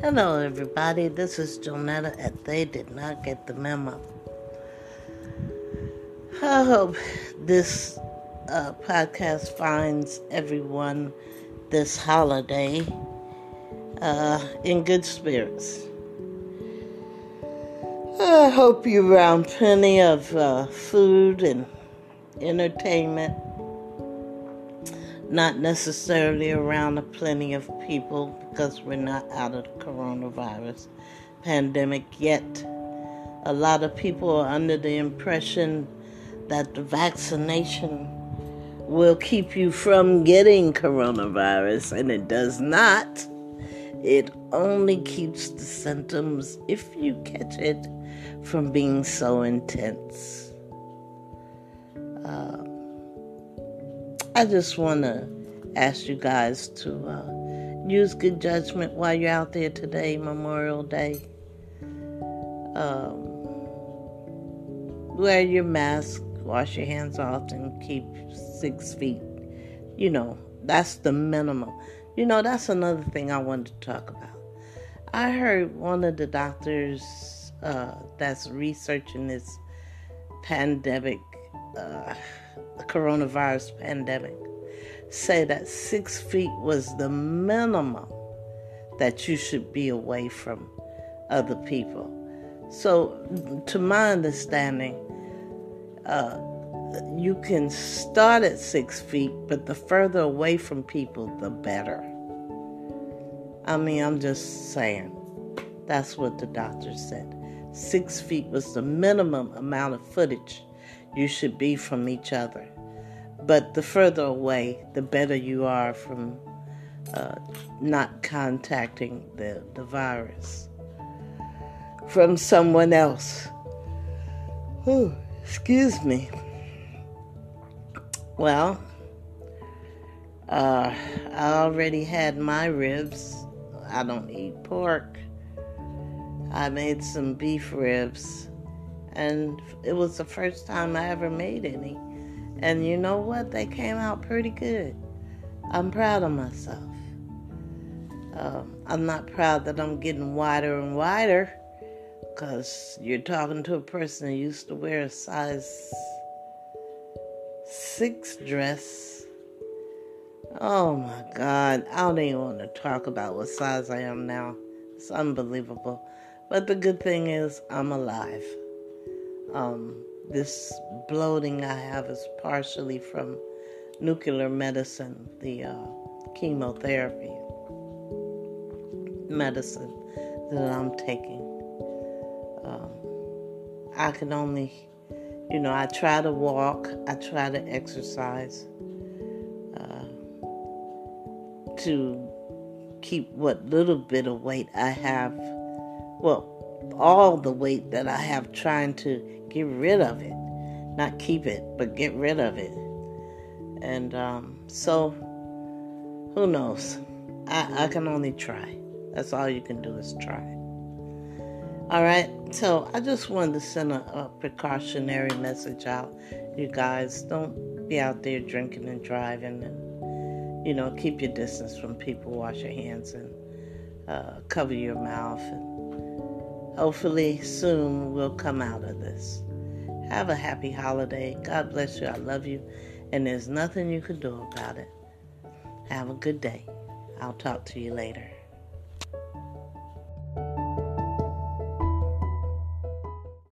Hello, everybody. This is Jonetta, and they did not get the memo. I hope this uh, podcast finds everyone this holiday uh, in good spirits. I hope you're around plenty of uh, food and entertainment not necessarily around a plenty of people because we're not out of the coronavirus pandemic yet. A lot of people are under the impression that the vaccination will keep you from getting coronavirus, and it does not. It only keeps the symptoms, if you catch it, from being so intense. Uh, I just want to ask you guys to uh, use good judgment while you're out there today, Memorial Day. Um, wear your mask, wash your hands often, keep six feet. You know, that's the minimum. You know, that's another thing I wanted to talk about. I heard one of the doctors uh, that's researching this pandemic. Uh, the coronavirus pandemic say that six feet was the minimum that you should be away from other people. So, to my understanding, uh, you can start at six feet, but the further away from people, the better. I mean, I'm just saying. That's what the doctor said. Six feet was the minimum amount of footage you should be from each other. But the further away, the better you are from uh, not contacting the, the virus from someone else. Oh, excuse me. Well, uh, I already had my ribs. I don't eat pork. I made some beef ribs and it was the first time I ever made any. And you know what? They came out pretty good. I'm proud of myself. Um, I'm not proud that I'm getting wider and wider because you're talking to a person who used to wear a size six dress. Oh my God. I don't even want to talk about what size I am now. It's unbelievable. But the good thing is, I'm alive. Um, this bloating I have is partially from nuclear medicine, the uh, chemotherapy medicine that I'm taking. Um, I can only, you know, I try to walk, I try to exercise uh, to keep what little bit of weight I have. Well, all the weight that I have trying to get rid of it. Not keep it, but get rid of it. And um, so, who knows? I, I can only try. That's all you can do is try. All right, so I just wanted to send a, a precautionary message out. You guys, don't be out there drinking and driving, and you know, keep your distance from people. Wash your hands and uh, cover your mouth and Hopefully, soon we'll come out of this. Have a happy holiday. God bless you. I love you. And there's nothing you can do about it. Have a good day. I'll talk to you later.